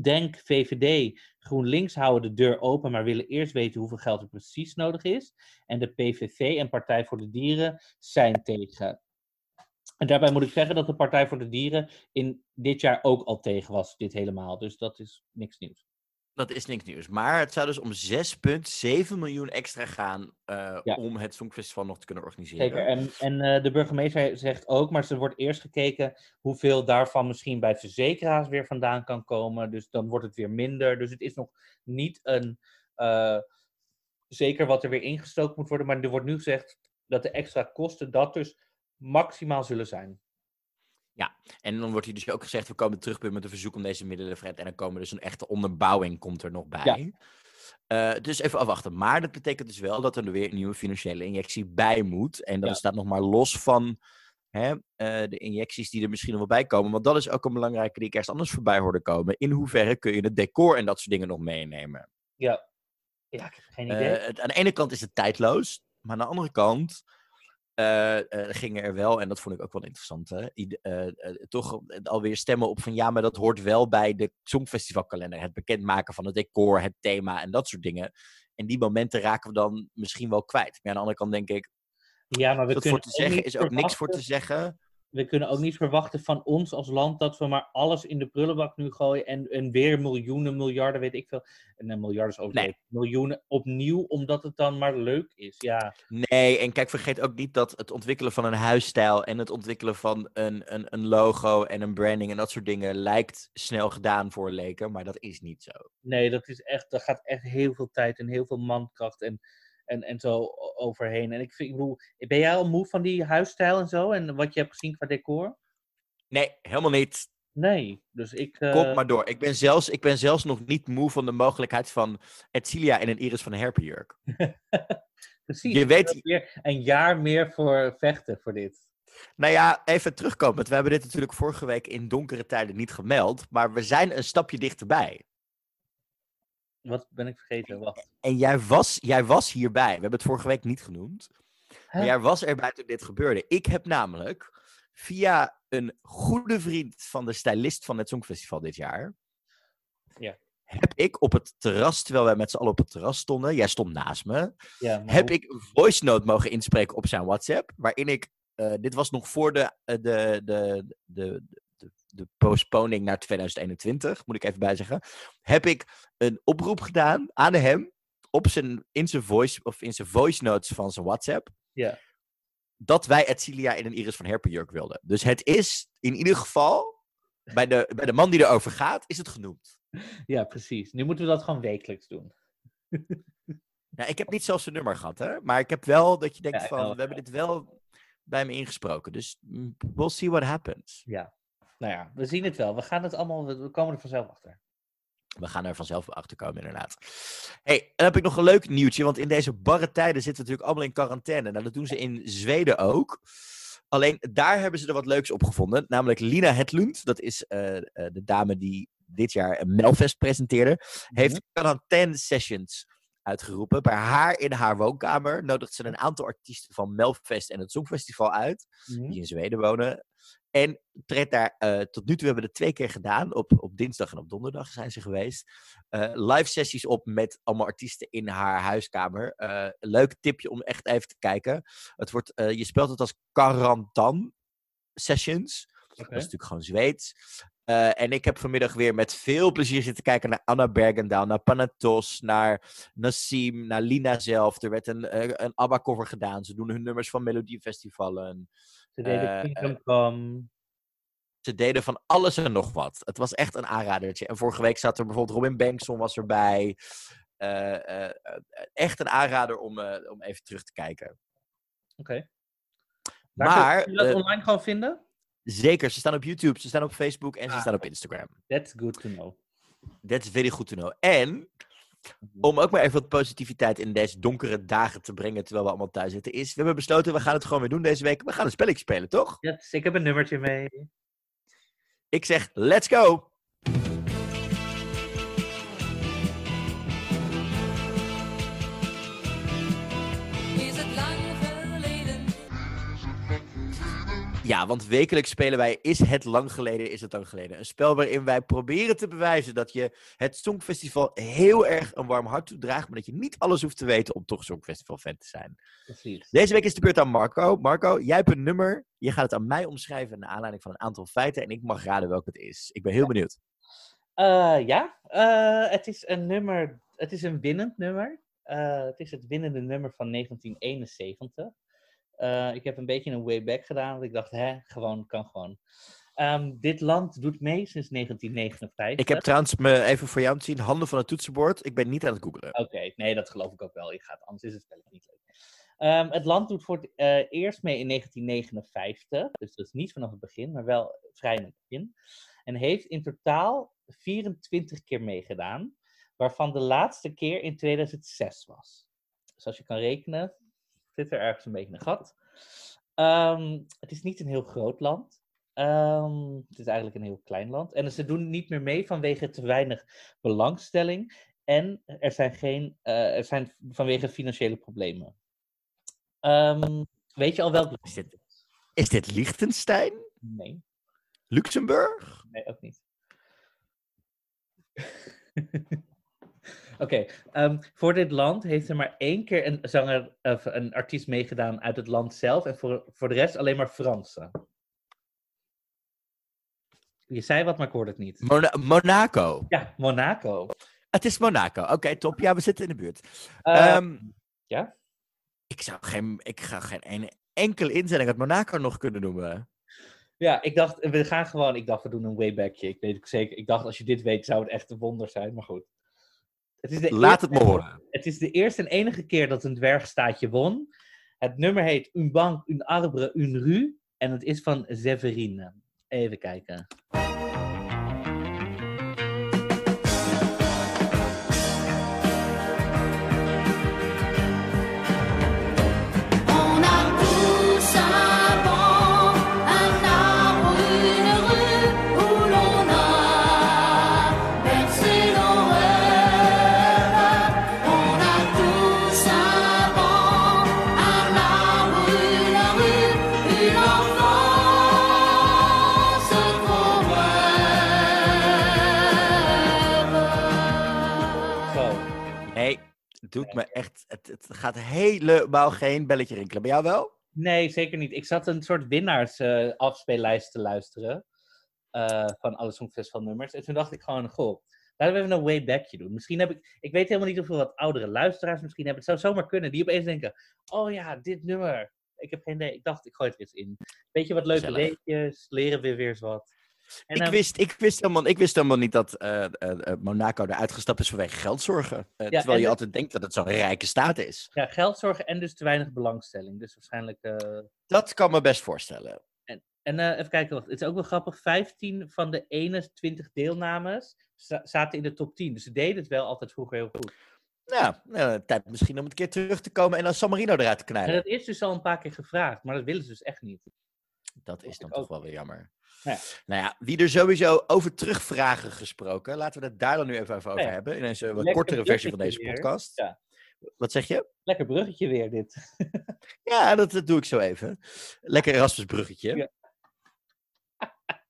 Denk VVD, GroenLinks houden de deur open, maar willen eerst weten hoeveel geld er precies nodig is. En de PVV en Partij voor de Dieren zijn tegen. En daarbij moet ik zeggen dat de Partij voor de Dieren in dit jaar ook al tegen was, dit helemaal. Dus dat is niks nieuws. Dat is niks nieuws. Maar het zou dus om 6,7 miljoen extra gaan uh, om het Songfestival nog te kunnen organiseren. Zeker. En, en uh, de burgemeester zegt ook, maar er wordt eerst gekeken hoeveel daarvan misschien bij verzekeraars weer vandaan kan komen. Dus dan wordt het weer minder. Dus het is nog niet een uh, zeker wat er weer ingestoken moet worden. Maar er wordt nu gezegd dat de extra kosten dat dus maximaal zullen zijn. En dan wordt hier dus ook gezegd, we komen terug met een verzoek om deze middelen vrij. En dan komen dus een echte onderbouwing komt er nog bij. Ja. Uh, dus even afwachten. Maar dat betekent dus wel dat er weer een nieuwe financiële injectie bij moet. En dat ja. staat nog maar los van hè, uh, de injecties die er misschien nog wel bij komen. Want dat is ook een belangrijke die ik eerst anders voorbij hoorde komen. In hoeverre kun je het decor en dat soort dingen nog meenemen? Ja, ja ik heb geen idee. Uh, aan de ene kant is het tijdloos. Maar aan de andere kant uh, uh, gingen er wel, en dat vond ik ook wel interessant, hè, uh, toch alweer stemmen op van ja, maar dat hoort wel bij de Songfestivalkalender. Het bekendmaken van het decor, het thema en dat soort dingen. En die momenten raken we dan misschien wel kwijt. Maar aan de andere kant denk ik, ja, maar we dat voor te zeggen is ook niks voor te zeggen. We kunnen ook niet verwachten van ons als land dat we maar alles in de prullenbak nu gooien en, en weer miljoenen, miljarden, weet ik veel. En een miljard is ook nee. miljoenen opnieuw, omdat het dan maar leuk is. Ja. Nee, en kijk, vergeet ook niet dat het ontwikkelen van een huisstijl en het ontwikkelen van een, een, een logo en een branding en dat soort dingen lijkt snel gedaan voor leken, maar dat is niet zo. Nee, dat is echt, dat gaat echt heel veel tijd en heel veel mankracht en en, en zo overheen. En ik, vind, ik bedoel, ben jij al moe van die huisstijl en zo? En wat je hebt gezien qua decor? Nee, helemaal niet. Nee, dus ik... Uh... Kom maar door. Ik ben, zelfs, ik ben zelfs nog niet moe van de mogelijkheid van Etcilia in een Iris van Herpenjurk. Precies. Je weet... Weer een jaar meer voor vechten voor dit. Nou ja, even terugkomen. We hebben dit natuurlijk vorige week in donkere tijden niet gemeld. Maar we zijn een stapje dichterbij. Wat ben ik vergeten? Wacht. En jij was, jij was hierbij. We hebben het vorige week niet genoemd. Maar jij was erbij toen dit gebeurde. Ik heb namelijk via een goede vriend van de stylist van het Songfestival dit jaar. Ja. Heb ik op het terras, terwijl wij met z'n allen op het terras stonden, jij stond naast me, ja, heb ik een voice note mogen inspreken op zijn WhatsApp. Waarin ik, uh, dit was nog voor de, uh, de, de, de, de, postponing naar 2021, moet ik even bijzeggen. Heb ik een oproep gedaan aan hem op zijn, in, zijn voice, of in zijn voice notes van zijn WhatsApp. Ja. Dat wij Etcilia in een Iris van Herpenjurk wilden. Dus het is in ieder geval, bij de, bij de man die erover gaat, is het genoemd. Ja, precies. Nu moeten we dat gewoon wekelijks doen. nou, ik heb niet zelfs zijn nummer gehad, hè. Maar ik heb wel dat je denkt Ja, van, we hebben dit wel bij me ingesproken. Dus mm, we'll see what happens. Ja. Nou ja, we zien het wel. We gaan het allemaal, we komen er vanzelf achter. We gaan er vanzelf achter komen, inderdaad. hey, dan heb ik nog een leuk nieuwtje. Want in deze barre tijden zitten we natuurlijk allemaal in quarantaine. Nou, dat doen ze in Zweden ook. Alleen daar hebben ze er wat leuks op gevonden. Namelijk Lina Hedlund. Dat is eh, eh, de dame die dit jaar een Melfest presenteerde. Heeft quarantaine sessions uitgeroepen. Bij haar in haar woonkamer nodigt ze een aantal artiesten van Melfest en het Songfestival uit. Mhm. Die in Zweden wonen. En treedt daar, eh, tot nu toe hebben we het twee keer gedaan. Op, op dinsdag en op donderdag zijn ze geweest. Eh, live sessies op met allemaal artiesten in haar huiskamer. Een leuk tipje om echt even te kijken. Het wordt, je speelt het als Karantan Sessions. Dat is natuurlijk gewoon Zweeds. En ik heb vanmiddag weer met veel plezier zitten kijken naar Anna Bergendahl, naar Panatos, naar Nassim, naar Lina zelf. Er werd een, een ABBA-cover gedaan. Ze doen hun nummers van melodiefestivalen. Ze deden Eh, Kingdom Come. Ze deden van alles en nog wat. Het was echt een aanradertje. En vorige week zat er bijvoorbeeld Robin Bengtson was erbij. Eh, eh, eh, echt een aanrader om, om even terug te kijken. Oké. Maar, kun je dat online gewoon vinden? Zeker, ze staan op YouTube, ze staan op Facebook en ze Ah. staan op Instagram. That's good to know. That's very good to know. En om ook maar even wat positiviteit in deze donkere dagen te brengen terwijl we allemaal thuis zitten, is we hebben besloten, we gaan het gewoon weer doen deze week. We gaan een spelletje spelen, toch? Yes, ik heb een nummertje mee. Ik zeg, let's go! Ja, want wekelijks spelen wij Is het lang geleden, is het lang geleden? Een spel waarin wij proberen te bewijzen dat je het Songfestival heel erg een warm hart toedraagt, maar dat je niet alles hoeft te weten om toch Songfestival fan te zijn. Precies. Deze week is de beurt aan Marco. Marco, jij hebt een nummer. Je gaat het aan mij omschrijven naar aanleiding van een aantal feiten en ik mag raden welk het is. Ik ben heel benieuwd. Eh, ja, eh, het is een nummer, het is een winnend nummer. Eh, het is het winnende nummer van 1971. Eh, ik heb een beetje een way back gedaan, want ik dacht, hè, gewoon, kan gewoon. Ehm, dit land doet mee sinds 1959. Ik heb trouwens me even voor jou te zien handen van het toetsenbord. Ik ben niet aan het googelen. Oké, nee, dat geloof ik ook wel. Ik ga het, anders is het spelletje niet leuk. Ehm, het land doet voor het eh, eerst mee in 1959, dus dat is niet vanaf het begin, maar wel vrij in het begin. En heeft in totaal 24 keer meegedaan, waarvan de laatste keer in 2006 was. Dus als je kan rekenen, zit er ergens een beetje een gat. Ehm, het is niet een heel groot land. Ehm, het is eigenlijk een heel klein land. En ze doen niet meer mee vanwege te weinig belangstelling. En er zijn, geen, eh, er zijn vanwege financiële problemen. Ehm, weet je al welk? Is dit, is dit Liechtenstein? Nee, Luxemburg? nee, ook niet. Oké, ehm, voor dit land heeft er maar één keer een zanger of een artiest meegedaan uit het land zelf. En voor, voor de rest alleen maar Fransen. Je zei wat, maar ik hoorde het niet. Mona- Monaco. Ja, Monaco. Het is Monaco. Oké, top. Ja, we zitten in de buurt. Eh, Ehm, ja? Ik zou geen, ik ga geen enkele inzending uit Monaco nog kunnen noemen. Ja, ik dacht, we gaan gewoon, ik dacht, we doen een waybackje. Ik weet het zeker. Ik dacht, als je dit weet, zou het echt een wonder zijn, maar goed. Het is de Laat eerste- het me horen. Het is de eerste en enige keer dat een dwergstaatje won. Het nummer heet Un bank, un arbre, un rue. En het is van Zeverine. Even kijken. Doet me echt. Het, het gaat helemaal geen belletje rinkelen. Bij jou wel? Nee, zeker niet. Ik zat een soort winnaars eh, afspeellijst te luisteren. eh, van alle Songfestivalnummers. En toen dacht ik gewoon, goh, laten we even een waybackje doen. Misschien heb ik, ik weet helemaal niet hoeveel wat oudere luisteraars misschien hebben. Het zou zomaar kunnen, die opeens denken, oh ja, dit nummer. Ik heb geen idee. Ik dacht, ik gooi het er eens in. Weet je wat leuke Gezellig. weetjes, leren we weer eens wat. En, ik, wist, ik, wist helemaal, ik wist helemaal niet dat eh, eh, eh, Monaco eruit gestapt is vanwege geldzorgen. Terwijl en je de- altijd denkt dat het zo'n rijke staat is. Ja, geldzorgen en dus te weinig belangstelling. Dus waarschijnlijk... Dat kan me best voorstellen. En eh, even kijken, wacht. het is ook wel grappig. 15 van de 21 deelnames za- zaten in de top 10. Dus ze deden het wel altijd vroeger heel goed. Nou, eh, tijd misschien om een keer terug te komen en dan San Marino eruit te En knijpen. dat is dus al een paar keer gevraagd, maar dat willen ze dus echt niet. Dat is dan toch wel weer jammer. Ja. Nou ja, wie er sowieso over terugvragen gesproken, laten we het daar dan nu even over Ja. hebben. In een wat Lekker kortere versie van deze podcast. Ja. Wat zeg je? Lekker bruggetje weer, dit. Ja, dat, dat doe ik zo even. Lekker Erasmus bruggetje. Ja.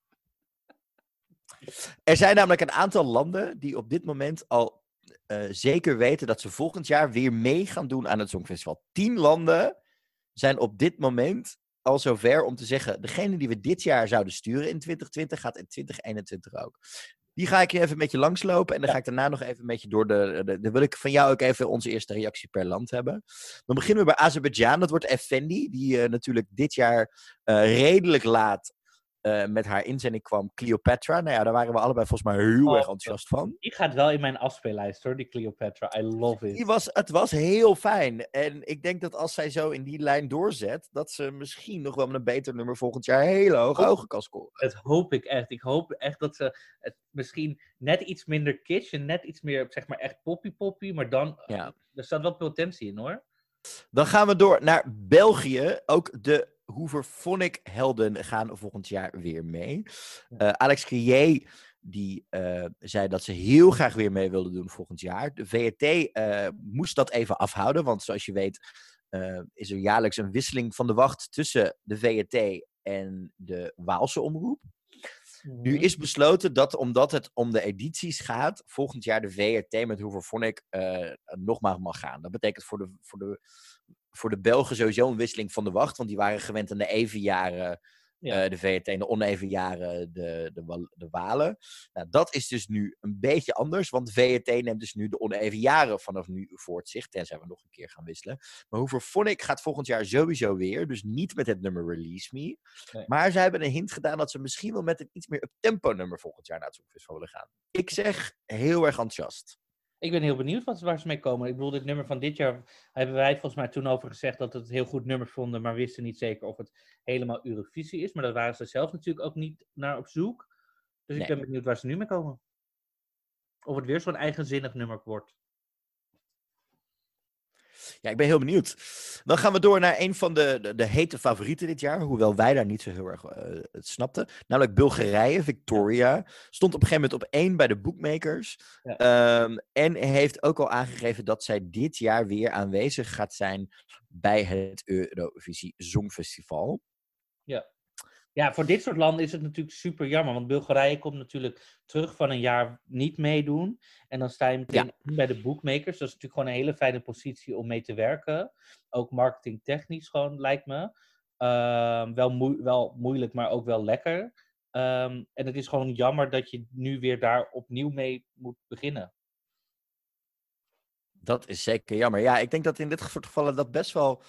Er zijn namelijk een aantal landen die op dit moment al eh, zeker weten dat ze volgend jaar weer mee gaan doen aan het Songfestival. Tien landen zijn op dit moment al zover om te zeggen, degene die we dit jaar zouden sturen in 2020 gaat in 2021 ook. Die ga ik je even een beetje langslopen en dan Ja. ga ik daarna nog even een beetje door de, de... Dan wil ik van jou ook even onze eerste reactie per land hebben. Dan beginnen we bij Azerbeidzjan. Dat wordt Effendi, die eh, natuurlijk dit jaar eh, redelijk laat eh, met haar inzending kwam Cleopatra. Nou ja, daar waren we allebei volgens mij heel Oh, erg enthousiast van. Die gaat wel in mijn afspeellijst hoor, die Cleopatra. I love it. Die was, het was heel fijn. En ik denk dat als zij zo in die lijn doorzet, dat ze misschien nog wel met een beter nummer volgend jaar hele hoge ogen kan scoren. Dat hoop ik echt. Ik hoop echt dat ze het misschien net iets minder kitsch en net iets meer, zeg maar, echt poppy poppy. Maar dan, Ja. er staat wel potentie in hoor. Dan gaan we door naar België. Ook de Hooverphonic helden gaan volgend jaar weer mee. Eh, Alex Crier die eh, zei dat ze heel graag weer mee wilde doen volgend jaar. De VRT eh, moest dat even afhouden, want zoals je weet is er jaarlijks een wisseling van de wacht tussen de VRT en de Waalse omroep. Nu is besloten dat omdat het om de edities gaat, volgend jaar de VRT met Hooverphonic eh nogmaals mag gaan. Dat betekent voor de, voor, de, voor de Belgen sowieso een wisseling van de wacht, want die waren gewend aan de even jaren Ja. eh, de VRT en de oneven jaren de, de, de Walen. Nou, dat is dus nu een beetje anders, want VRT neemt dus nu de oneven jaren vanaf nu voor het zicht, tenzij we nog een keer gaan wisselen. Maar Hooverphonic gaat volgend jaar sowieso weer, dus niet met het nummer Release Me. Nee. Maar ze hebben een hint gedaan dat ze misschien wel met een iets meer up-tempo nummer volgend jaar naar het Songfestival willen gaan. Ik zeg heel erg enthousiast. Ik ben heel benieuwd wat, waar ze mee komen. Ik bedoel, dit nummer van dit jaar hebben wij volgens mij toen over gezegd dat het een heel goed nummer vonden, maar wisten niet zeker of het helemaal Eurovisie is. Maar daar waren ze zelf natuurlijk ook niet naar op zoek. Dus ik ben benieuwd waar ze nu mee komen. Of het weer zo'n eigenzinnig nummer wordt. Ja, ik ben heel benieuwd. Dan gaan we door naar een van de, de, de hete favorieten dit jaar. Hoewel wij daar niet zo heel erg eh, het snapten. Namelijk Bulgarije, Victoria. Stond op een gegeven moment op één bij de bookmakers. Ja. Ehm, en heeft ook al aangegeven dat zij dit jaar weer aanwezig gaat zijn bij het Eurovisie Songfestival. Ja, voor dit soort landen is het natuurlijk super jammer. Want Bulgarije komt natuurlijk terug van een jaar niet meedoen. En dan sta je meteen bij de bookmakers. Dat is natuurlijk gewoon een hele fijne positie om mee te werken. Ook marketingtechnisch gewoon, lijkt me. Ehm, wel, moe- wel moeilijk, maar ook wel lekker. Ehm, en het is gewoon jammer dat je nu weer daar opnieuw mee moet beginnen. Dat is zeker jammer. Ja, ik denk dat in dit soort gevallen dat best wel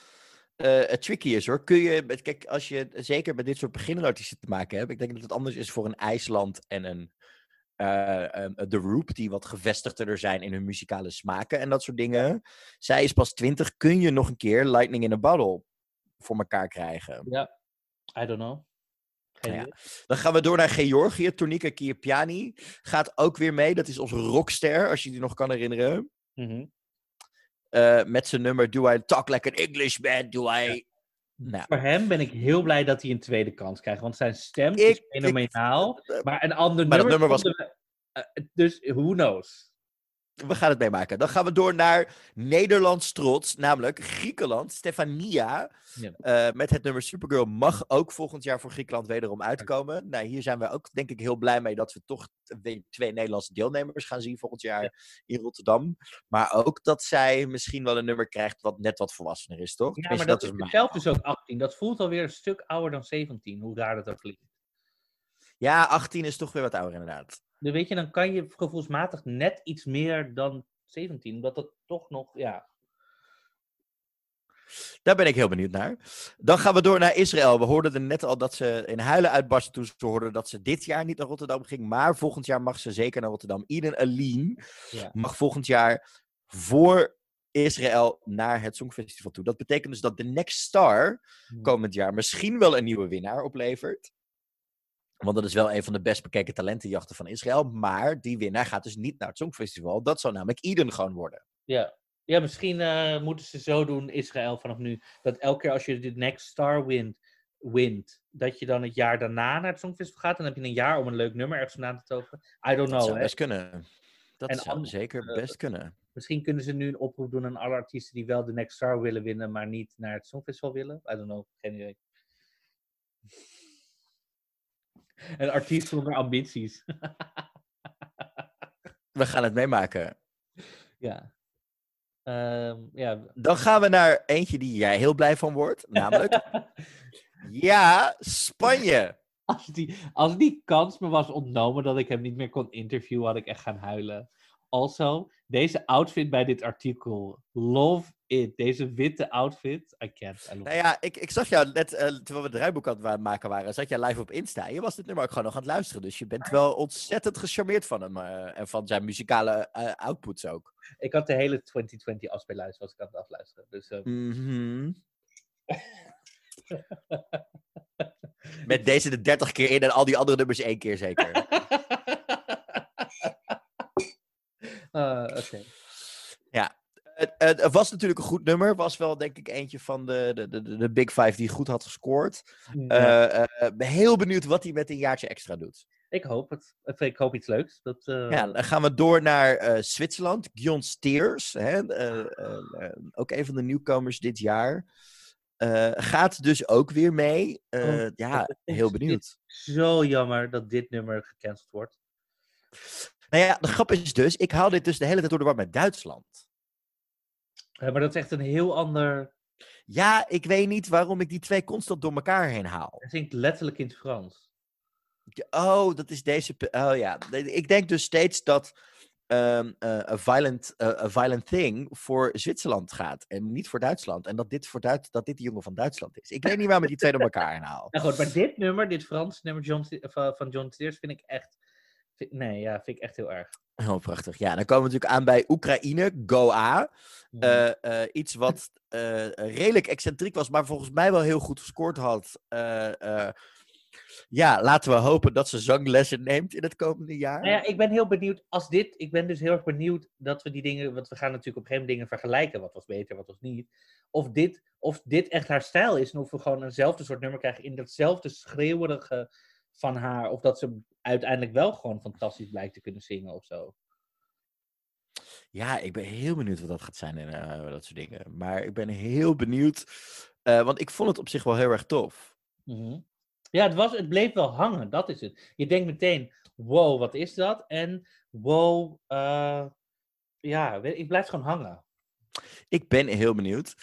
eh, tricky is hoor. Kun je, kijk, als je zeker met dit soort beginnelartiesten te maken hebt, ik denk dat het anders is voor een IJsland en een eh, ehm, The Roop, die wat gevestigder zijn in hun muzikale smaken en dat soort dingen. Zij is pas 20, kun je nog een keer Lightning in a Bottle voor elkaar krijgen. I don't know. Ja. idee. Dan gaan we door naar Georgië. Tonika Kiepiani gaat ook weer mee. Dat is onze rockster, als je die nog kan herinneren. Mhm. Eh, met zijn nummer Do I Talk Like an Englishman? Do I... Nou, Voor hem ben ik heel blij dat hij een tweede kans krijgt. Want zijn stem Ik- is fenomenaal. eh, Maar een ander Maar nummer, nummer was- eh, dus who knows? We gaan het meemaken. Dan gaan we door naar Nederlands trots, namelijk Griekenland. Stefania Ja. eh, met het nummer Supergirl mag ook volgend jaar voor Griekenland wederom uitkomen. Nou, hier zijn we ook denk ik heel blij mee dat we toch twee Nederlandse deelnemers gaan zien volgend jaar in Rotterdam. Maar ook dat zij misschien wel een nummer krijgt wat net wat volwassener is, toch? Ja, maar dat, is zelf dus ook 18. Dat voelt alweer een stuk ouder dan 17, hoe raar dat ook klinkt. Ja, 18 is toch weer wat ouder inderdaad. Dan weet je, dan kan je gevoelsmatig net iets meer dan 17. Omdat dat toch nog, ja. Daar ben ik heel benieuwd naar. Dan gaan we door naar Israël. We hoorden er net al dat ze in huilen uitbarsten toen ze hoorden dat ze dit jaar niet naar Rotterdam ging. Maar volgend jaar mag ze zeker naar Rotterdam. Eden Aline Ja. mag volgend jaar voor Israël naar het Songfestival toe. Dat betekent dus dat de Next Star Hmm. komend jaar misschien wel een nieuwe winnaar oplevert. Want dat is wel een van de best bekeken talentenjachten van Israël. Maar die winnaar gaat dus niet naar het Songfestival. Dat zou namelijk Eden gewoon worden. Ja, ja misschien eh, moeten ze zo doen, Israël, vanaf nu. Dat elke keer als je de Next Star wint, wint, dat je dan het jaar daarna naar het Songfestival gaat. Dan heb je een jaar om een leuk nummer ergens vandaan te toveren. I don't Dat know, zou hè. best kunnen. Dat En zou zeker eh, best kunnen. Misschien kunnen ze nu een oproep doen aan alle artiesten die wel de Next Star willen winnen, maar niet naar het Songfestival willen. I don't know, geen idee. Een artiest zonder ambities. We gaan het meemaken. ja. Ehm, ja. Dan gaan we naar eentje die jij heel blij van wordt. Namelijk, ja, Spanje. als, die, als die kans me was ontnomen dat ik hem niet meer kon interviewen, had ik echt gaan huilen. Also, deze outfit bij dit artikel. Love it. Deze witte outfit. I can't. I Nou ja, ik, ik zag jou net, eh, terwijl we het rijboek aan het maken waren, zat jij live op Insta. Je was dit nummer ook gewoon nog aan het luisteren. Dus je bent wel ontzettend gecharmeerd van hem. eh, en van zijn muzikale eh, outputs ook. Ik had de hele 2020 afspeellijst was ik aan het afluisteren. Dus Mhm. Met deze de 30 keer in en al die andere nummers één keer zeker. Ah, Oké. Het, het, het was natuurlijk een goed nummer. Was wel denk ik eentje van de, de, de, de Big Five die goed had gescoord. Ja, Eh, eh, ben heel benieuwd wat hij met een jaartje extra doet. ik hoop het. Ik hoop iets leuks. Dat, eh, Ja, dan gaan we door naar eh, Zwitserland. Gion Steers, hè, eh, eh, eh, ook een van de nieuwkomers dit jaar. Eh, gaat dus ook weer mee. Eh, Oh, ja, heel benieuwd. Zo jammer dat dit nummer gecanceld wordt. Nou ja, de grap is dus, ik haal dit dus de hele tijd door de war met Duitsland. Eh, maar dat is echt een heel ander. Ja, ik weet niet waarom ik die twee constant door elkaar heen haal. Hij zingt letterlijk in het Frans. Oh, dat is deze. Oh ja, ik denk dus steeds dat ehm, eh, a, violent, eh, a Violent Thing voor Zwitserland gaat en niet voor Duitsland. En dat dit, voor Duits, dat dit de jongen van Duitsland is. Ik weet niet waarom ik die twee door elkaar heen haal. Nou goed, maar dit nummer, dit Frans nummer John, van, John Steers, vind ik echt. Nee, ja, vind ik echt heel erg. Oh, prachtig. Ja, dan komen we natuurlijk aan bij Oekraïne, Goa. Mhm. Eh, eh, iets wat eh, redelijk excentriek was, maar volgens mij wel heel goed gescoord had. Ja, laten we hopen dat ze zanglessen neemt in het komende jaar. Nou ja, ik ben heel benieuwd als dit. Ik ben dus heel erg benieuwd dat we die dingen. Want we gaan natuurlijk op een gegeven moment dingen vergelijken. Wat was beter, wat was niet. Of dit, of dit echt haar stijl is. En of we gewoon eenzelfde soort nummer krijgen in datzelfde schreeuwerige van haar. Of dat ze uiteindelijk wel gewoon fantastisch blijkt te kunnen zingen of zo. Ja, ik ben heel benieuwd wat dat gaat zijn en eh, dat soort dingen. Maar ik ben heel benieuwd, eh, want ik vond het op zich wel heel erg tof. Mhm. Ja, het, was, het bleef wel hangen, dat is het. Je denkt meteen, wow, wat is dat? En wow, eh, ja, ik blijf gewoon hangen. Ik ben heel benieuwd.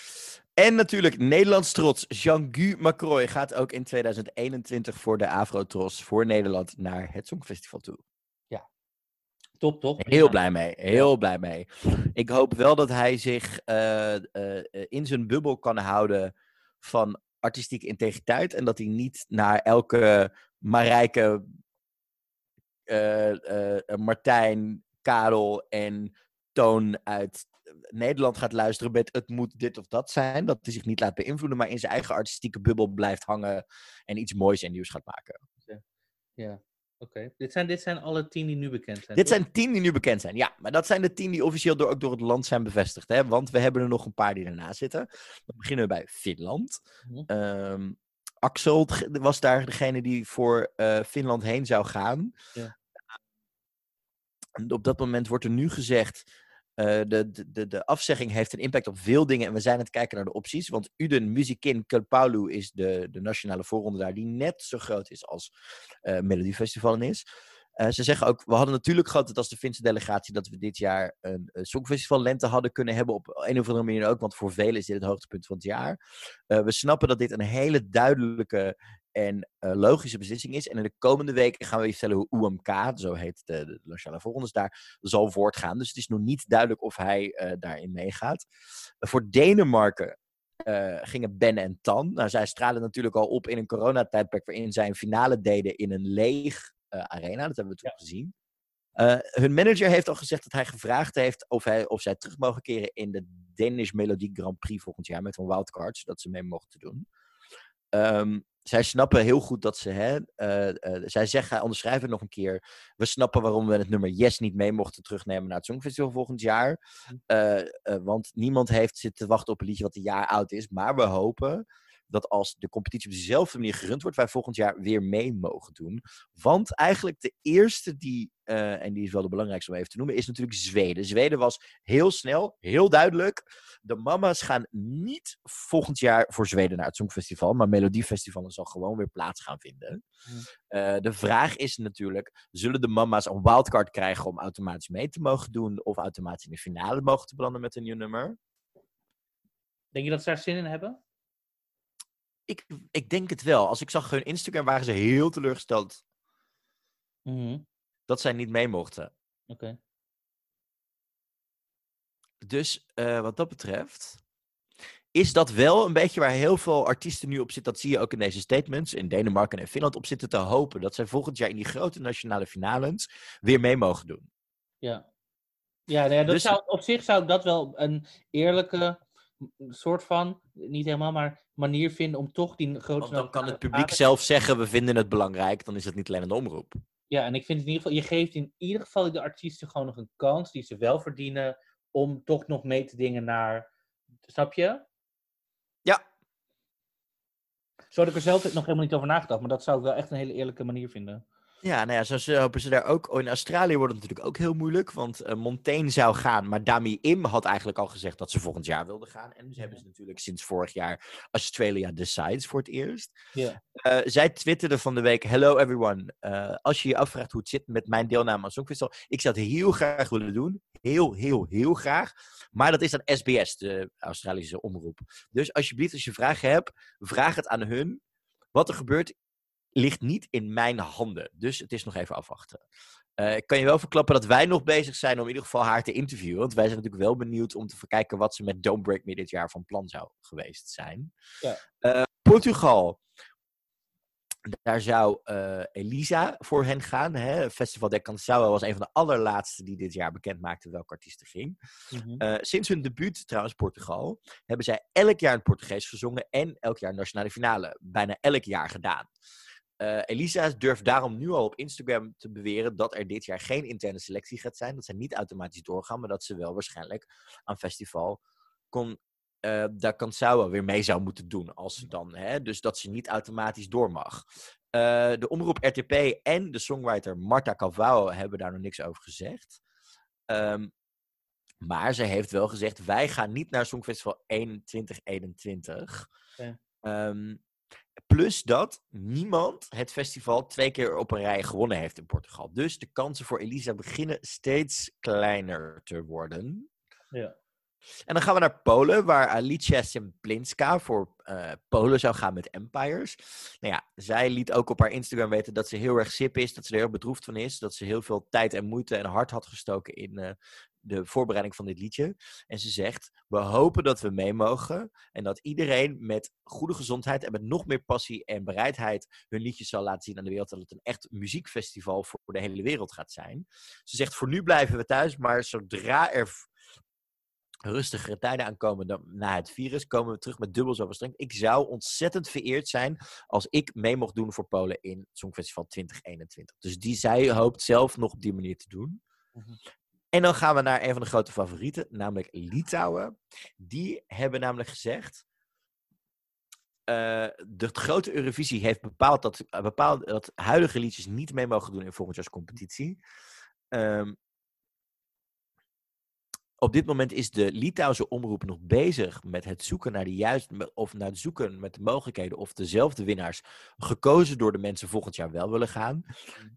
En natuurlijk Nederlands trots. Jean-Gu Macroy gaat ook in 2021 voor de Afro-Tros voor Nederland naar het Songfestival toe. Top, toch? Heel blij mee, heel blij mee. Ik hoop wel dat hij zich eh, eh, in zijn bubbel kan houden van artistieke integriteit. En dat hij niet naar elke Marijke, eh, Martijn, Karel en Toon uit Nederland gaat luisteren met het moet dit of dat zijn. Dat hij zich niet laat beïnvloeden, maar in zijn eigen artistieke bubbel blijft hangen en iets moois en nieuws gaat maken. Ja, oké. Dit, zijn, dit zijn alle tien die nu bekend zijn. Dit toch? zijn tien die nu bekend zijn, ja. Maar dat zijn de tien die officieel door, ook door het land zijn bevestigd. Hè? Want we hebben er nog een paar die erna zitten. Dan beginnen we bij Finland. Mhm. Ehm, Axel was daar degene die voor eh, Finland heen zou gaan. Ja. En op dat moment wordt er nu gezegd... eh, de, de, de, afzegging heeft een impact op veel dingen en we zijn aan het kijken naar de opties. Want Uden Musikin Kulpaulu is de, de nationale voorronde daar, die net zo groot is als eh Melodiefestival is. Eh, ze zeggen ook, we hadden natuurlijk gehad dat als de Finse delegatie dat we dit jaar een, een Songfestival lente hadden kunnen hebben. Op een of andere manier ook, want voor velen is dit het hoogtepunt van het jaar. We snappen dat dit een hele duidelijke en eh, logische beslissing is. En in de komende weken gaan we je vertellen hoe UMK, zo heet de, de voorrondes daar, zal voortgaan. Dus het is nog niet duidelijk of hij eh, daarin meegaat. Eh, voor Denemarken gingen Ben en Tan. Nou, zij stralen natuurlijk al op in een coronatijdperk waarin zij een finale deden in een leeg arena. Dat hebben we toen gezien. Hun manager heeft al gezegd dat hij gevraagd heeft of, hij, of zij terug mogen keren in de Danish Melody Grand Prix volgend jaar met een wildcard, zodat ze mee mochten doen. Ehm, zij snappen heel goed dat ze, hè, eh, zij zeggen, onderschrijven het nog een keer, we snappen waarom we het nummer Yes niet mee mochten terugnemen naar het Songfestival volgend jaar. Eh, eh, want niemand heeft zitten wachten op een liedje wat een jaar oud is, maar we hopen dat als de competitie op dezelfde manier gerund wordt, wij volgend jaar weer mee mogen doen. Want eigenlijk de eerste die, eh, en die is wel de belangrijkste om even te noemen, is natuurlijk Zweden. Zweden was heel snel, heel duidelijk. De mama's gaan niet volgend jaar voor Zweden naar het Songfestival, maar Melodiefestival zal gewoon weer plaats gaan vinden. Eh, de vraag is natuurlijk, zullen de mama's een wildcard krijgen om automatisch mee te mogen doen, of automatisch in de finale mogen te belanden met een nieuw nummer? Denk je dat ze daar zin in hebben? Ik, ik denk het wel. Als ik zag hun Instagram, waren ze heel teleurgesteld Mhm, dat zij niet mee mochten. Oké. Dus eh, wat dat betreft, is dat wel een beetje waar heel veel artiesten nu op zitten. Dat zie je ook in deze statements. In Denemarken en Finland op zitten te hopen. Dat zij volgend jaar in die grote nationale finales weer mee mogen doen. Ja. Ja, nou ja dat Dus- zou, op zich zou ik dat wel een eerlijke m- soort van, niet helemaal, maar manier vinden om toch die grote... Want dan kan het publiek zelf zeggen, we vinden het belangrijk. Dan is het niet alleen de omroep. Ja, en ik vind in ieder geval, je geeft in ieder geval de artiesten gewoon nog een kans die ze wel verdienen om toch nog mee te dingen naar, snap je? Ja. Zo had ik er zelf nog helemaal niet over nagedacht, maar dat zou ik wel echt een hele eerlijke manier vinden. Ja, nou ja, zo ze- hopen ze daar ook. oh, In Australië wordt het natuurlijk ook heel moeilijk, want eh, Montaigne zou gaan, maar Dami Im had eigenlijk al gezegd dat ze volgend jaar wilde gaan. En ze hebben ze natuurlijk sinds vorig jaar Australia Decides voor het eerst. Ja. Eh, zij twitterde van de week: Hello everyone. Eh, als je je afvraagt hoe het zit met mijn deelname aan Songfestival, ik zou het heel graag willen doen. Heel, heel, heel graag. Maar dat is dan SBS, de Australische omroep. Dus alsjeblieft, als je vragen hebt, vraag het aan hun. Wat er gebeurt, ligt niet in mijn handen. Dus het is nog even afwachten. Eh, ik kan je wel verklappen dat wij nog bezig zijn om in ieder geval haar te interviewen. Want wij zijn natuurlijk wel benieuwd om te verkijken wat ze met Don't Break Me dit jaar van plan zou geweest zijn. Ja. Eh, Portugal. Daar zou eh, Elisa voor hen gaan. Hè? Festival de Canção was een van de allerlaatste die dit jaar bekend maakte welke artiest er ging. Mhm. Sinds hun debuut, trouwens Portugal, hebben zij elk jaar in het Portugees gezongen en elk jaar een nationale finale. Bijna elk jaar gedaan. Eh, Elisa durft daarom nu al op Instagram te beweren dat er dit jaar geen interne selectie gaat zijn. Dat zij niet automatisch doorgaan, maar dat ze wel waarschijnlijk aan festival kon, eh daar Canção weer mee zou moeten doen. Als ze dan, hè, dus dat ze niet automatisch door mag. Eh, de omroep RTP en de songwriter Marta Calvao hebben daar nog niks over gezegd. Ehm, maar ze heeft wel gezegd, wij gaan niet naar Songfestival 2021. Oké. Ehm, plus dat niemand het festival twee keer op een rij gewonnen heeft in Portugal. Dus de kansen voor Elisa beginnen steeds kleiner te worden. Ja. En dan gaan we naar Polen, waar Alicia Simplinska voor eh, Polen zou gaan met Empires. Nou ja, zij liet ook op haar Instagram weten dat ze heel erg sip is, dat ze er heel bedroefd van is, dat ze heel veel tijd en moeite en hart had gestoken in eh, de voorbereiding van dit liedje. En ze zegt, we hopen dat we mee mogen en dat iedereen met goede gezondheid en met nog meer passie en bereidheid hun liedjes zal laten zien aan de wereld, dat het een echt muziekfestival voor de hele wereld gaat zijn. Ze zegt, voor nu blijven we thuis, maar zodra er rustigere tijden aankomen dan na het virus, komen we terug met dubbel zoveel streng. Ik zou ontzettend vereerd zijn als ik mee mocht doen voor Polen in het Songfestival 2021. Dus die zij hoopt zelf nog op die manier te doen. En dan gaan we naar een van de grote favorieten, namelijk Litouwen. Die hebben namelijk gezegd. eh, de grote Eurovisie heeft bepaald dat, eh, bepaald dat huidige liedjes niet mee mogen doen in volgend jaar competitie. Ehm, op dit moment is de Litouwse omroep nog bezig met het zoeken naar de juiste, of naar het zoeken met de mogelijkheden of dezelfde winnaars gekozen door de mensen volgend jaar wel willen gaan.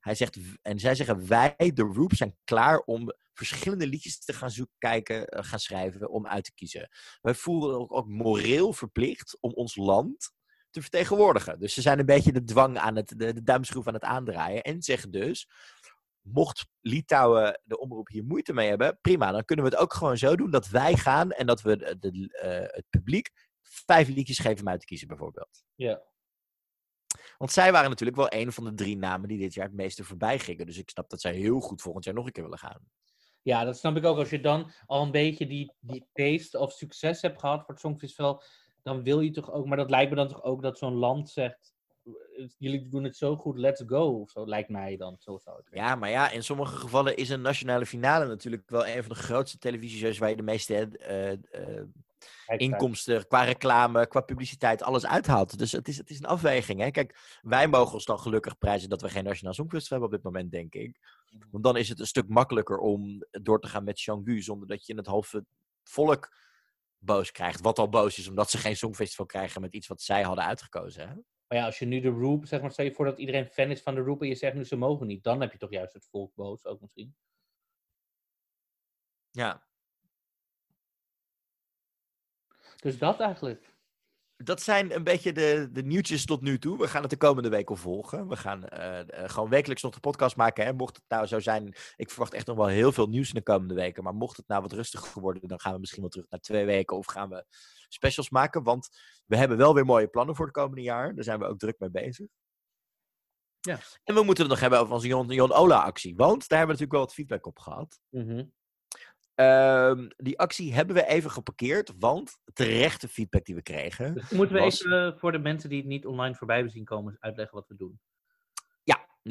Hij zegt, en zij zeggen, wij, de Roop, zijn klaar om verschillende liedjes te gaan zoeken, kijken, eh, gaan schrijven, om uit te kiezen. Wij voelen ook, ook moreel verplicht om ons land te vertegenwoordigen. Dus ze zijn een beetje de dwang aan het, de, de duimschroef aan het aandraaien. En zeggen dus, mocht Litouwen de omroep hier moeite mee hebben, prima. Dan kunnen we het ook gewoon zo doen dat wij gaan en dat we de, de, eh, het publiek vijf liedjes geven om uit te kiezen, bijvoorbeeld. Ja. Want zij waren natuurlijk wel een van de drie namen die dit jaar het meeste voorbij gingen. Dus ik snap dat zij heel goed volgend jaar nog een keer willen gaan. Ja, dat snap ik ook. Als je dan al een beetje die, die taste of succes hebt gehad voor het Songfestival, dan wil je toch ook, maar dat lijkt me dan toch ook dat zo'n land zegt, "Eh, jullie doen het zo goed, let's go, of zo, lijkt mij dan. Zo zou het Ja, maar ja, in sommige gevallen is een nationale finale natuurlijk wel een van de grootste televisieshows waar je de meeste eh, eh, inkomsten qua reclame, qua publiciteit, alles uithaalt. Dus het is, het is een afweging. Hè? Kijk, wij mogen ons dan gelukkig prijzen dat we geen Nationaal Songfestival hebben op dit moment, denk ik. Want dan is het een stuk makkelijker om door te gaan met Jean-Gu, zonder dat je het halve volk boos krijgt. Wat al boos is, omdat ze geen Songfestival krijgen met iets wat zij hadden uitgekozen. Hè? Maar ja, als je nu de Roop, zeg maar, stel je voor dat iedereen fan is van de Roop en je zegt nu ze mogen niet, dan heb je toch juist het volk boos ook misschien. Ja. Dus dat eigenlijk. Dat zijn een beetje de, de nieuwtjes tot nu toe. We gaan het de komende weken volgen. We gaan eh, eh, gewoon wekelijks nog de podcast maken. Hè. Mocht het nou zo zijn, ik verwacht echt nog wel heel veel nieuws in de komende weken. Maar mocht het nou wat rustiger worden, dan gaan we misschien wel terug naar twee weken. Of gaan we specials maken. Want we hebben wel weer mooie plannen voor het komende jaar. Daar zijn we ook druk mee bezig. Ja. En we moeten het nog hebben over onze Jon, Jon Ola actie. Want daar hebben we natuurlijk wel wat feedback op gehad. Mhm. Ehm, die actie hebben we even geparkeerd, want terechte feedback die we kregen. Dus moeten we Was- even eh, voor de mensen die het niet online voorbij hebben zien komen, uitleggen wat we doen.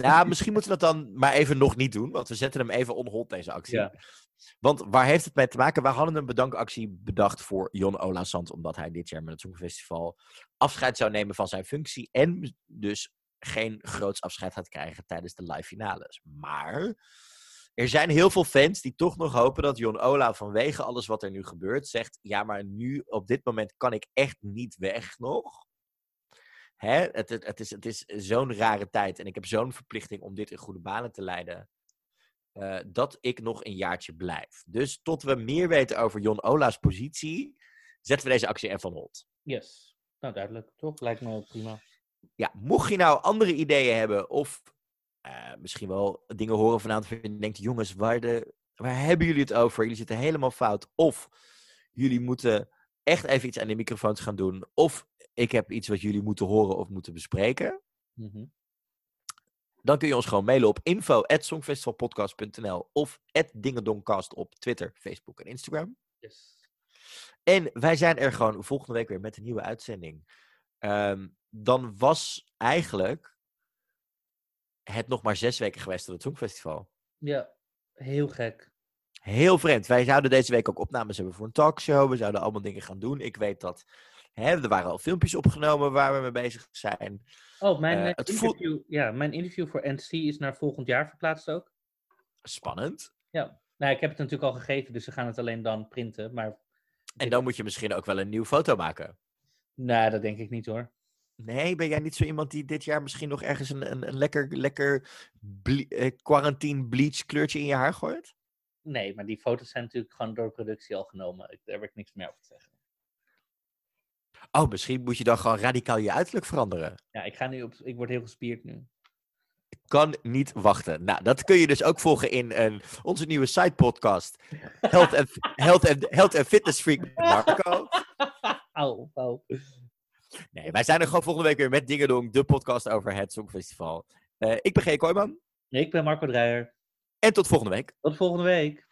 Nou, misschien moeten we dat dan maar even nog niet doen, want we zetten hem even on hold, deze actie. Ja. Want waar heeft het mee te maken? We hadden een bedankactie bedacht voor Jon Ola Sand, omdat hij dit jaar met het Songfestival afscheid zou nemen van zijn functie en dus geen groots afscheid gaat krijgen tijdens de live finales. Maar er zijn heel veel fans die toch nog hopen dat Jon Ola vanwege alles wat er nu gebeurt zegt, ja, maar nu op dit moment kan ik echt niet weg nog. Hè? Het, het, het is, het is zo'n rare tijd en ik heb zo'n verplichting om dit in goede banen te leiden. eh, dat ik nog een jaartje blijf. Dus tot we meer weten over Jon Ola's positie, zetten we deze actie even van hold. Yes. Nou, duidelijk. Toch? Lijkt me prima. Ja, mocht je nou andere ideeën hebben of eh, misschien wel dingen horen vanavond je denkt, jongens, waar, de, waar hebben jullie het over? Jullie zitten helemaal fout. Of jullie moeten echt even iets aan de microfoons gaan doen. Of ik heb iets wat jullie moeten horen of moeten bespreken. Mhm. Dan kun je ons gewoon mailen op info.songfestivalpodcast.nl of dingedoncast op Twitter, Facebook en Instagram. Yes. En wij zijn er gewoon volgende week weer met een nieuwe uitzending. Ehm, dan was eigenlijk het nog maar zes weken geweest tot het Songfestival. Ja, heel gek. Heel vreemd. Wij zouden deze week ook opnames hebben voor een talkshow. We zouden allemaal dingen gaan doen. Ik weet dat hè, er waren al filmpjes opgenomen waar we mee bezig zijn. Oh, mijn, Eh, eh, het interview, ja, mijn interview voor NC is naar volgend jaar verplaatst ook. Spannend. Nou, ik heb het natuurlijk al gegeven, dus ze gaan het alleen dan printen. Maar En dan moet je misschien ook wel een nieuwe foto maken. nou, dat denk ik niet hoor. Nee, ben jij niet zo iemand die dit jaar misschien nog ergens een, een, een lekker, lekker ble- eh, quarantine bleach kleurtje in je haar gooit? Nee, maar die foto's zijn natuurlijk gewoon door productie al genomen. Ik, daar heb ik niks meer over te zeggen. Oh, misschien moet je dan gewoon radicaal je uiterlijk veranderen. Ja, ik, ga nu op, ik word heel gespierd nu. Kan niet wachten. Nou, dat kun je dus ook volgen in een, onze nieuwe side podcast. Health and, health and, health and Fitness Freak Marco. Auw, auw. Nee, wij zijn er gewoon volgende week weer met Dingedong, de podcast over het Songfestival. Eh, ik ben G. Kooijman Ik ben Marco Dreyer. en tot volgende week. Tot volgende week.